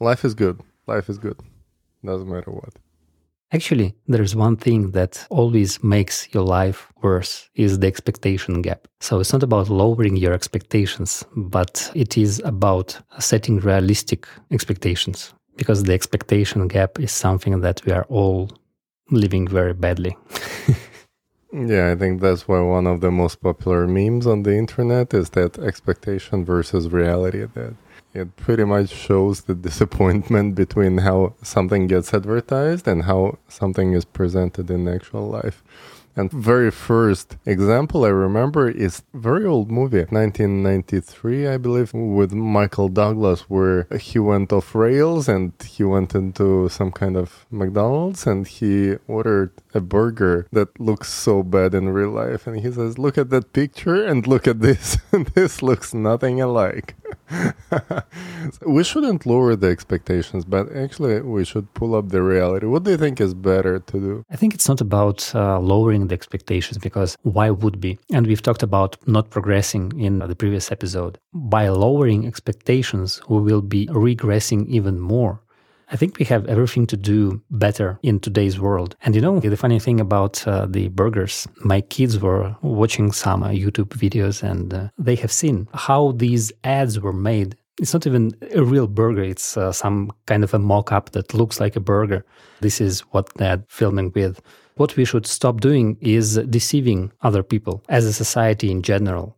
life is good. Life is good. Doesn't matter what. Actually, there's one thing that always makes your life worse is the expectation gap. So it's not about lowering your expectations, but it is about setting realistic expectations because the expectation gap is something that we are all living very badly. yeah, I think that's why one of the most popular memes on the internet is that expectation versus reality that it pretty much shows the disappointment between how something gets advertised and how something is presented in actual life. And very first example I remember is very old movie, 1993, I believe, with Michael Douglas, where he went off rails and he went into some kind of McDonald's and he ordered a burger that looks so bad in real life. And he says, Look at that picture and look at this. this looks nothing alike. we shouldn't lower the expectations, but actually, we should pull up the reality. What do you think is better to do? I think it's not about uh, lowering the expectations because why would be? And we've talked about not progressing in the previous episode. By lowering expectations, we will be regressing even more. I think we have everything to do better in today's world. And you know, the funny thing about uh, the burgers, my kids were watching some uh, YouTube videos and uh, they have seen how these ads were made. It's not even a real burger, it's uh, some kind of a mock up that looks like a burger. This is what they're filming with. What we should stop doing is deceiving other people as a society in general.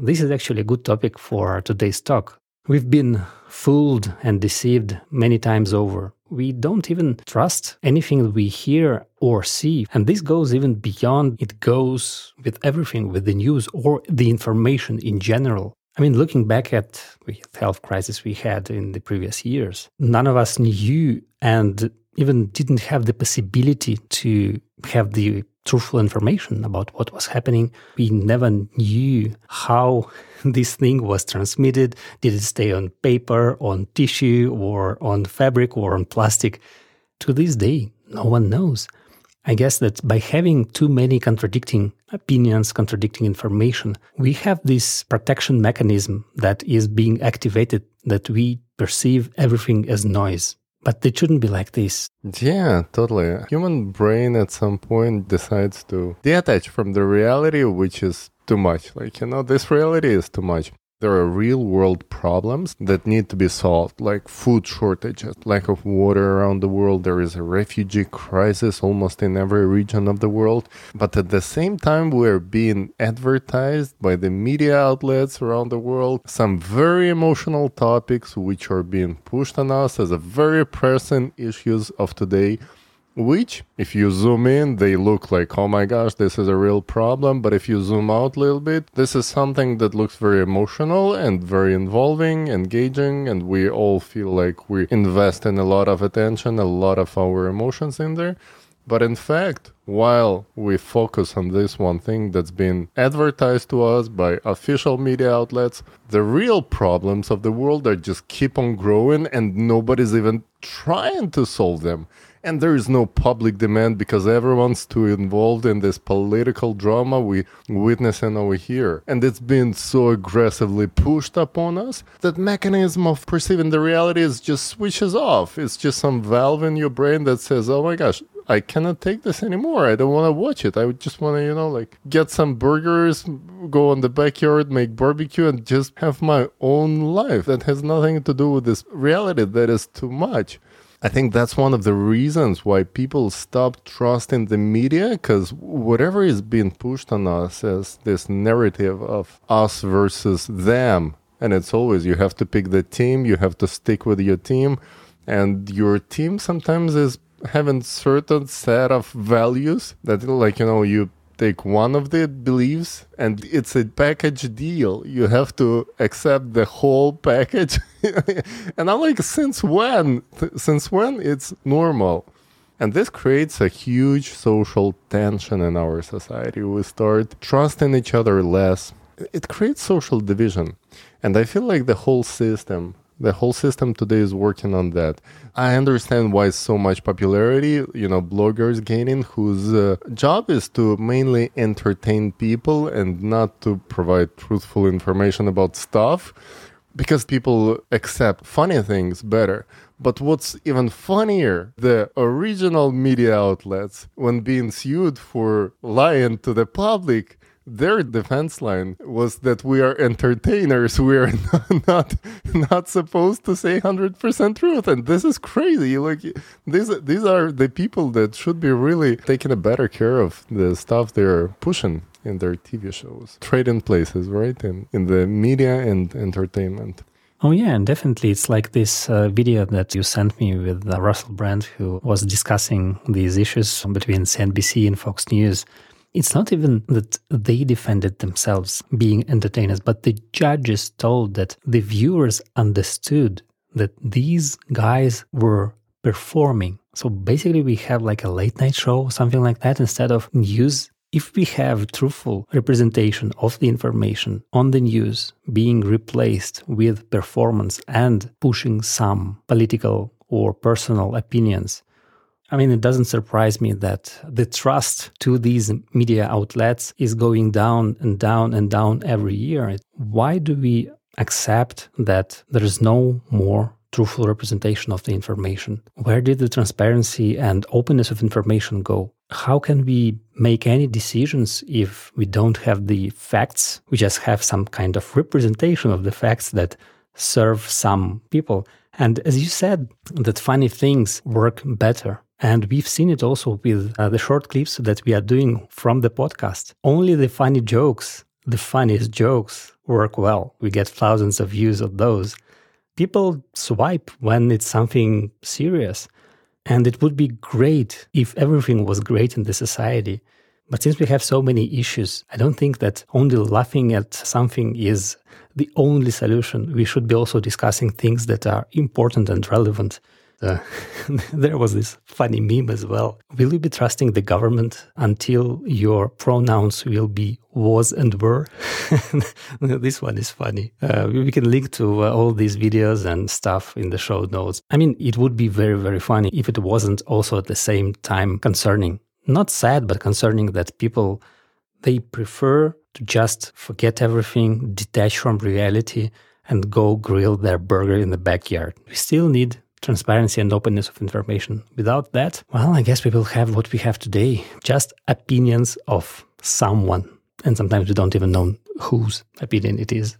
This is actually a good topic for today's talk We've been fooled and deceived many times over. We don't even trust anything we hear or see. And this goes even beyond, it goes with everything, with the news or the information in general. I mean, looking back at the health crisis we had in the previous years, none of us knew and even didn't have the possibility to have the truthful information about what was happening. We never knew how this thing was transmitted. Did it stay on paper, on tissue, or on fabric, or on plastic? To this day, no one knows. I guess that by having too many contradicting opinions, contradicting information, we have this protection mechanism that is being activated that we perceive everything as noise. But it shouldn't be like this. Yeah, totally. Human brain at some point decides to detach from the reality, which is too much. Like, you know, this reality is too much. There are real world problems that need to be solved, like food shortages, lack of water around the world. There is a refugee crisis almost in every region of the world. But at the same time, we're being advertised by the media outlets around the world some very emotional topics which are being pushed on us as a very pressing issues of today which if you zoom in they look like oh my gosh this is a real problem. But if you zoom out a little bit this is something that looks very emotional and very involving engaging and we all feel like we invest in a lot of attention a lot of our emotions in there. But in fact while we focus on this one thing that's been advertised to us by official media outlets the real problems of the world are just keep on growing and nobody's even trying to solve them and there is no public demand because everyone's too involved in this political drama we witness and over here. And it's been so aggressively pushed upon us that mechanism of perceiving the reality is just switches off. It's just some valve in your brain that says, oh my gosh, I cannot take this anymore. I don't want to watch it. I just want to, you know, like get some burgers, go on the backyard, make barbecue, and just have my own life that has nothing to do with this reality that is too much. I think that's one of the reasons why people stop trusting the media because whatever is being pushed on us is this narrative of us versus them. And it's always you have to pick the team, you have to stick with your team, and your team sometimes is having certain set of values that like you know you take one of the beliefs and it's a package deal. You have to accept the whole package. and I'm like, since when? Since when it's normal? And this creates a huge social tension in our society. We start trusting each other less. It creates social division. And I feel like the whole system the whole system today is working on that. I understand why so much popularity, you know, bloggers gaining whose uh, job is to mainly entertain people and not to provide truthful information about stuff because people accept funny things better. But what's even funnier, the original media outlets, when being sued for lying to the public, their defense line was that we are entertainers. We are not not, supposed to say 100% truth. And this is crazy. Like these these are the people that should be really taking a better care of the stuff they're pushing in their tv shows. Trading places right? In in the media and entertainment. Oh, yeah, and definitely. It's like this uh, video that you sent me with uh, Russell Brand, who was discussing these issues between CNBC and Fox News. It's not even that they defended themselves being entertainers, but the judges told that the viewers understood that these guys were performing. So basically, we have like a late night show, something like that, instead of news. If we have truthful representation of the information on the news being replaced with performance and pushing some political or personal opinions, I mean, it doesn't surprise me that the trust to these media outlets is going down and down and down every year. Why do we accept that there is no more truthful representation of the information? Where did the transparency and openness of information go? How can we make any decisions if we don't have the facts? We just have some kind of representation of the facts that serve some people. And as you said, that funny things work better and we've seen it also with uh, the short clips that we are doing from the podcast. Only the funny jokes, the funniest jokes work well. We get thousands of views of those. People swipe when it's something serious. And it would be great if everything was great in the society. But since we have so many issues, I don't think that only laughing at something is the only solution. We should be also discussing things that are important and relevant uh, there was this funny meme as well. Will you be trusting the government until your pronouns will be was and were? this one is funny. Uh, we can link to uh, all these videos and stuff in the show notes. I mean, it would be very, very funny if it wasn't also at the same time concerning. Not sad, but concerning that people, they prefer to just forget everything, detach from reality, and go grill their burger in the backyard. We still need transparency and openness of information. Without that, well, I guess we will have what we have today just opinions of someone. And sometimes we don't even know whose opinion it is.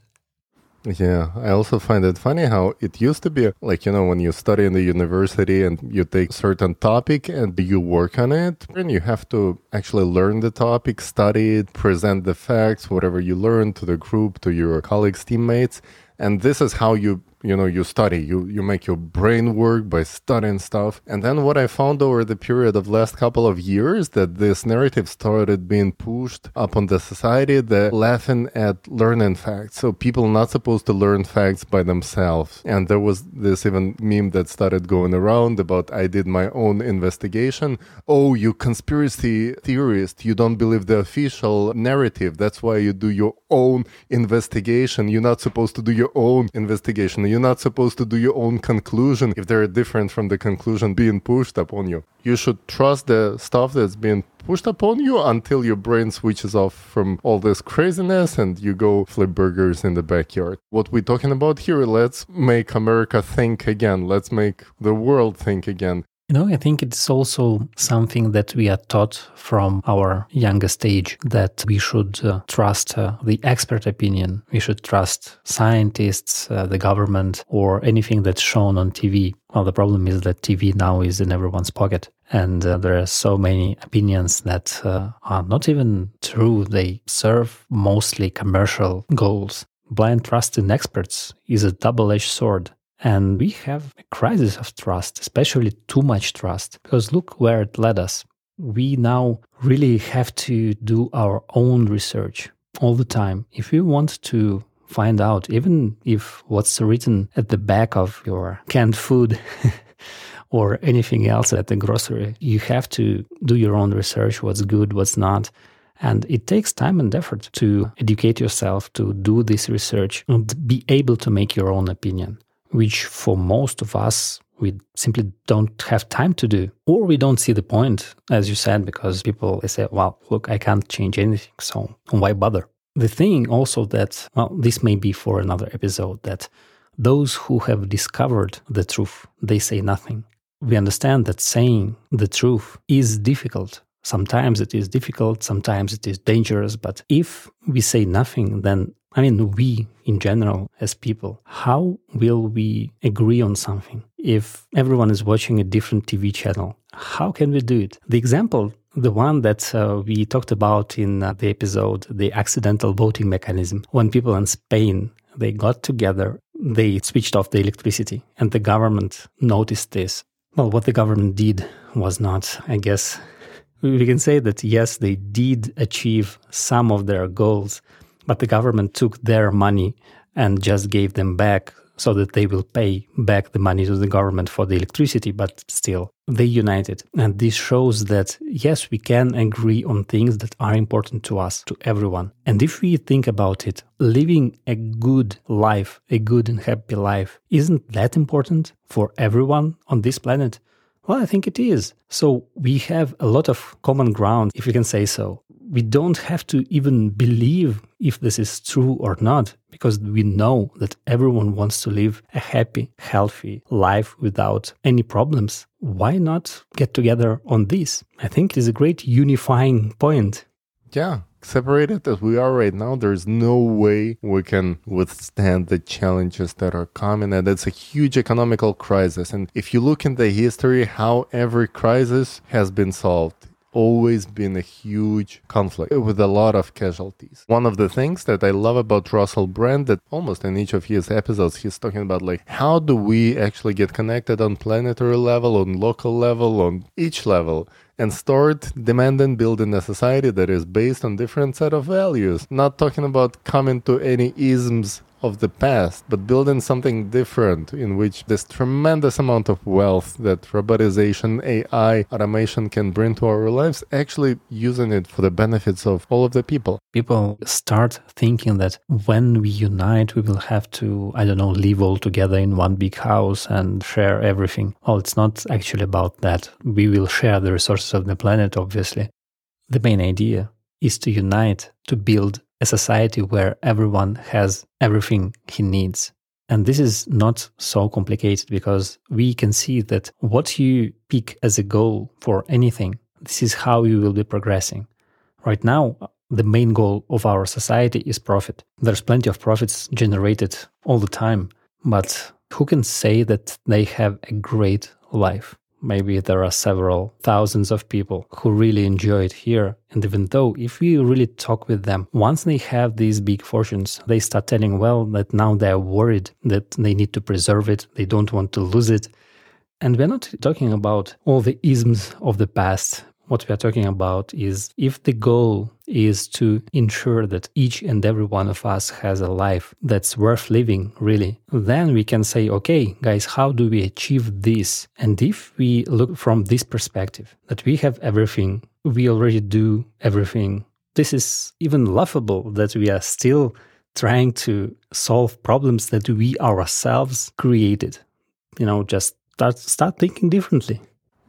Yeah, I also find it funny how it used to be like, you know, when you study in the university and you take certain topic and you work on it, and you have to actually learn the topic, study it, present the facts, whatever you learn to the group, to your colleagues, teammates. And this is how you you know you study you you make your brain work by studying stuff. And then what i found over the period of last couple of years that this narrative started being pushed up on the society that laughing at learning facts. So people not supposed to learn facts by themselves. And there was this even meme that started going around about i did my own investigation. Oh you conspiracy theorist you don't believe the official narrative. That's why you do your own investigation you're not supposed to do your own investigation you're not supposed to do your own conclusion if they're different from the conclusion being pushed upon you. You should trust the stuff that's being pushed upon you until your brain switches off from all this craziness and you go flip burgers in the backyard. What we're talking about here, let's make America think again. Let's make the world think again. Know, I think it's also something that we are taught from our youngest age that we should uh, trust uh, the expert opinion. We should trust scientists, uh, the government, or anything that's shown on TV. Well, the problem is that TV now is in everyone's pocket. And uh, there are so many opinions that uh, are not even true. They serve mostly commercial goals. Blind trust in experts is a double edged sword. And we have a crisis of trust, especially too much trust, because look where it led us. We now really have to do our own research all the time. If we want to find out, even if what's written at the back of your canned food or anything else at the grocery, you have to do your own research what's good, what's not. And it takes time and effort to educate yourself, to do this research, and be able to make your own opinion which for most of us, we simply don't have time to do, or we don't see the point, as you said, because people they say, "Well, look, I can't change anything, so why bother?" The thing also that, well, this may be for another episode, that those who have discovered the truth, they say nothing. We understand that saying the truth is difficult. Sometimes it is difficult, sometimes it is dangerous, but if we say nothing, then I mean, we in general as people, how will we agree on something if everyone is watching a different TV channel? How can we do it? The example, the one that uh, we talked about in uh, the episode, the accidental voting mechanism, when people in Spain they got together, they switched off the electricity, and the government noticed this. Well, what the government did was not, I guess, we can say that yes, they did achieve some of their goals, but the government took their money and just gave them back so that they will pay back the money to the government for the electricity, but still, they united. And this shows that, yes, we can agree on things that are important to us, to everyone. And if we think about it, living a good life, a good and happy life, isn't that important for everyone on this planet? Well, I think it is. So we have a lot of common ground, if you can say so. We don't have to even believe if this is true or not, because we know that everyone wants to live a happy, healthy life without any problems. Why not get together on this? I think it is a great unifying point. Yeah, separated as we are right now, there's no way we can withstand the challenges that are coming. And it's a huge economical crisis. And if you look in the history, how every crisis has been solved, always been a huge conflict with a lot of casualties. One of the things that I love about Russell Brand that almost in each of his episodes he's talking about like how do we actually get connected on planetary level, on local level, on each level and start demanding building a society that is based on different set of values not talking about coming to any isms of the past, but building something different in which this tremendous amount of wealth that robotization, AI, automation can bring to our lives, actually using it for the benefits of all of the people. People start thinking that when we unite, we will have to, I don't know, live all together in one big house and share everything. Well, it's not actually about that. We will share the resources of the planet, obviously. The main idea is to unite, to build a society where everyone has everything he needs. And this is not so complicated because we can see that what you pick as a goal for anything, this is how you will be progressing. Right now, the main goal of our society is profit. There's plenty of profits generated all the time, but who can say that they have a great life? Maybe there are several thousands of people who really enjoy it here. And even though, if we really talk with them, once they have these big fortunes, they start telling, well, that now they're worried that they need to preserve it, they don't want to lose it. And we're not talking about all the isms of the past, what we are talking about is if the goal is to ensure that each and every one of us has a life that's worth living, really, then we can say, okay, guys, how do we achieve this? And if we look from this perspective, that we have everything, we already do everything, this is even laughable that we are still trying to solve problems that we ourselves created. You know, just start, start thinking differently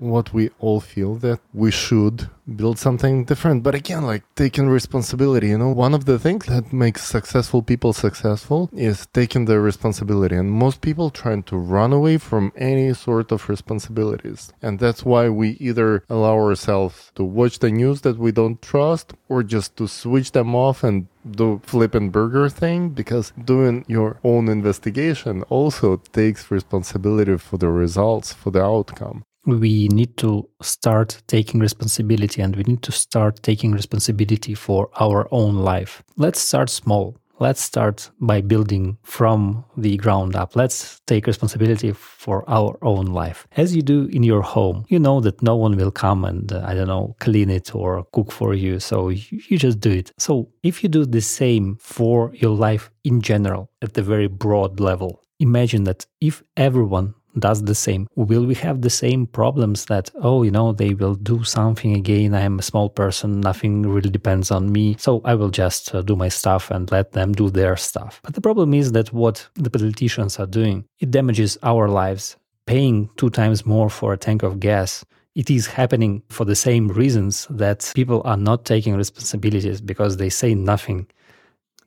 what we all feel that we should build something different. But again like taking responsibility you know one of the things that makes successful people successful is taking the responsibility. And most people trying to run away from any sort of responsibilities. And that's why we either allow ourselves to watch the news that we don't trust or just to switch them off and do flip and burger thing. Because doing your own investigation also takes responsibility for the results for the outcome we need to start taking responsibility and we need to start taking responsibility for our own life. Let's start small. Let's start by building from the ground up. Let's take responsibility for our own life. As you do in your home, you know that no one will come and, uh, I don't know, clean it or cook for you. So you, you just do it. So if you do the same for your life in general, at the very broad level, imagine that if everyone does the same. Will we have the same problems that, oh, you know, they will do something again? I am a small person, nothing really depends on me. So I will just uh, do my stuff and let them do their stuff. But the problem is that what the politicians are doing, it damages our lives. Paying two times more for a tank of gas it is happening for the same reasons that people are not taking responsibilities because they say nothing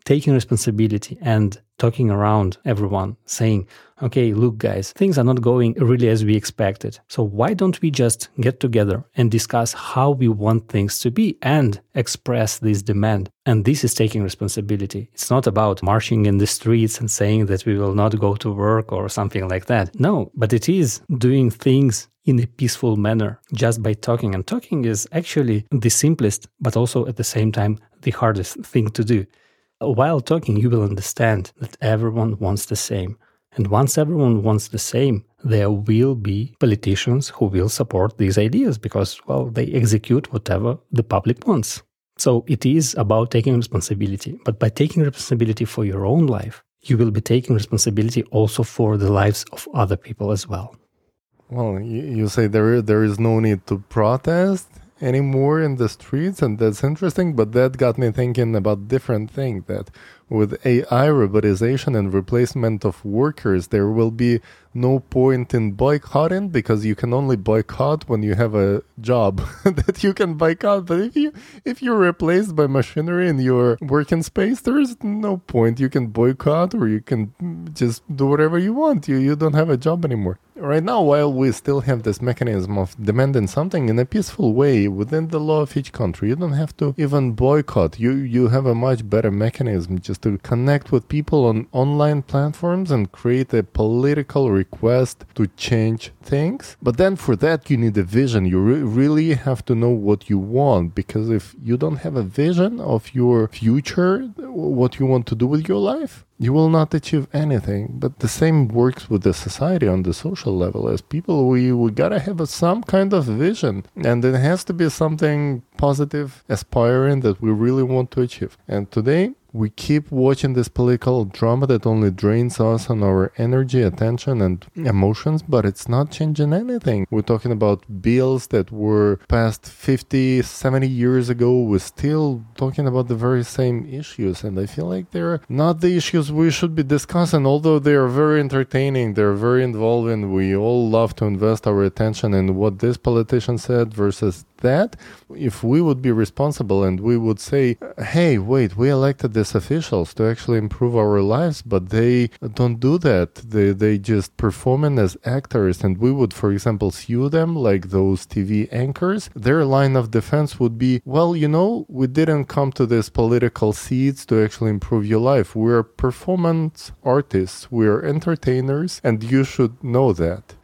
taking responsibility and talking around everyone, saying, okay, look, guys, things are not going really as we expected. So why don't we just get together and discuss how we want things to be and express this demand? And this is taking responsibility. It's not about marching in the streets and saying that we will not go to work or something like that. No, but it is doing things in a peaceful manner just by talking. And talking is actually the simplest, but also at the same time, the hardest thing to do. While talking, you will understand that everyone wants the same. And once everyone wants the same, there will be politicians who will support these ideas because, well, they execute whatever the public wants. So it is about taking responsibility. But by taking responsibility for your own life, you will be taking responsibility also for the lives of other people as well. Well, you, say there there is no need to protest anymore in the streets, and that's interesting. But that got me thinking about different thing. That with AI robotization and replacement of workers, there will be no point in boycotting because you can only boycott when you have a job that you can boycott. But if you if you're replaced by machinery in your working space, there is no point. You can boycott or you can just do whatever you want. You you don't have a job anymore. Right now, while we still have this mechanism of demanding something in a peaceful way within the law of each country, you don't have to even boycott. You you have a much better mechanism just to connect with people on online platforms and create a political request to change things. But then for that, you need a vision. You re- really have to know what you want because if you don't have a vision of your future, what you want to do with your life, you will not achieve anything. But the same works with the society on the social level. As people, we, we gotta have a, some kind of vision, and it has to be something positive, aspiring that we really want to achieve. And today, we keep watching this political drama that only drains us on our energy, attention, and mm. emotions, but it's not changing anything. We're talking about bills that were passed 50, 70 years ago. We're still talking about the very same issues, and I feel like they're not the issues we should be discussing, although they are very entertaining, they're very involving. We all love to invest our attention in what this politician said versus that if we would be responsible and we would say, hey, wait, we elected these officials to actually improve our lives, but they don't do that. They, they just performing as actors, and we would, for example, sue them like those TV anchors. Their line of defense would be, well, you know, we didn't come to these political seats to actually improve your life. We're performance artists, we're entertainers, and you should know that.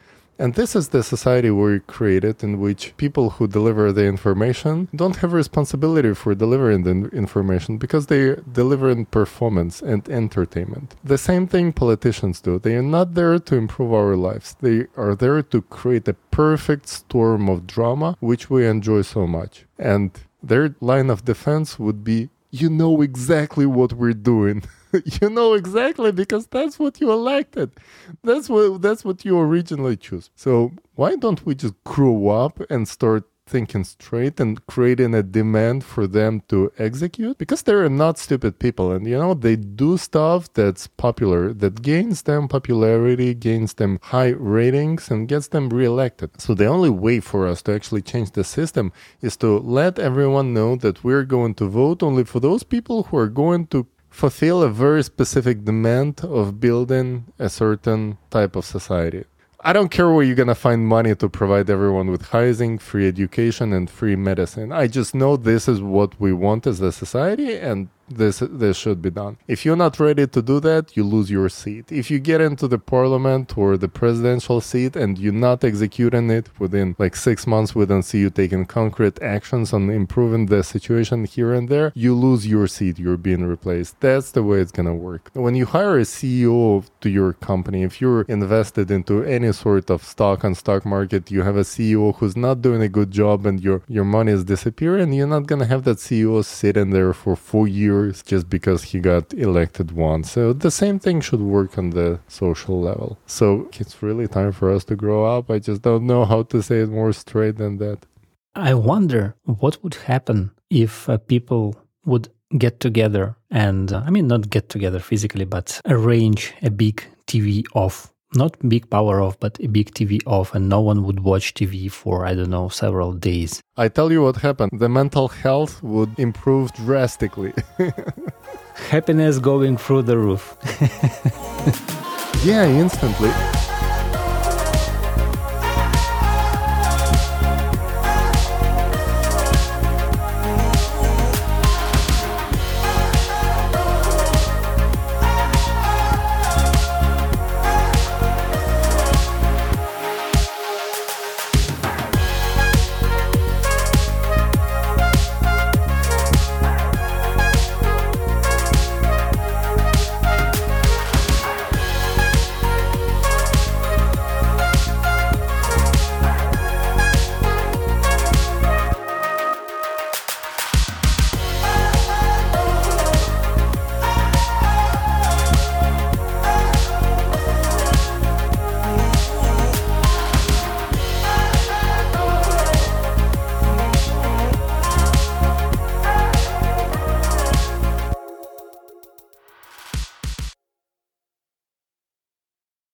And this is the society we created in which people who deliver the information don't have responsibility for delivering the information because they deliver in performance and entertainment. The same thing politicians do. They are not there to improve our lives. They are there to create a perfect storm of drama which we enjoy so much. And their line of defense would be you know exactly what we're doing. you know exactly because that's what you elected. That's what that's what you originally choose. So why don't we just grow up and start thinking straight and creating a demand for them to execute because they're not stupid people and you know they do stuff that's popular that gains them popularity gains them high ratings and gets them reelected so the only way for us to actually change the system is to let everyone know that we're going to vote only for those people who are going to fulfill a very specific demand of building a certain type of society. I don't care where you're gonna find money to provide everyone with housing, free education, and free medicine. I just know this is what we want as a society, and this this should be done. If you're not ready to do that, you lose your seat. If you get into the parliament or the presidential seat and you're not executing it within like six months, we don't see you taking concrete actions on improving the situation here and there, you lose your seat. You're being replaced. That's the way it's gonna work. When you hire a CEO to your company, if you're invested into any sort of stock on stock market, you have a CEO who's not doing a good job and your your money is disappearing, you're not gonna have that CEO sitting there for four years just because he got elected once. So the same thing should work on the social level. So it's really time for us to grow up. I just don't know how to say it more straight than that. I wonder what would happen if uh, people would get together and, uh, I mean, not get together physically, but arrange a big TV off not big power off, but a big TV off, and no one would watch TV for, I don't know, several days. I tell you what happened the mental health would improve drastically. Happiness going through the roof. yeah, instantly.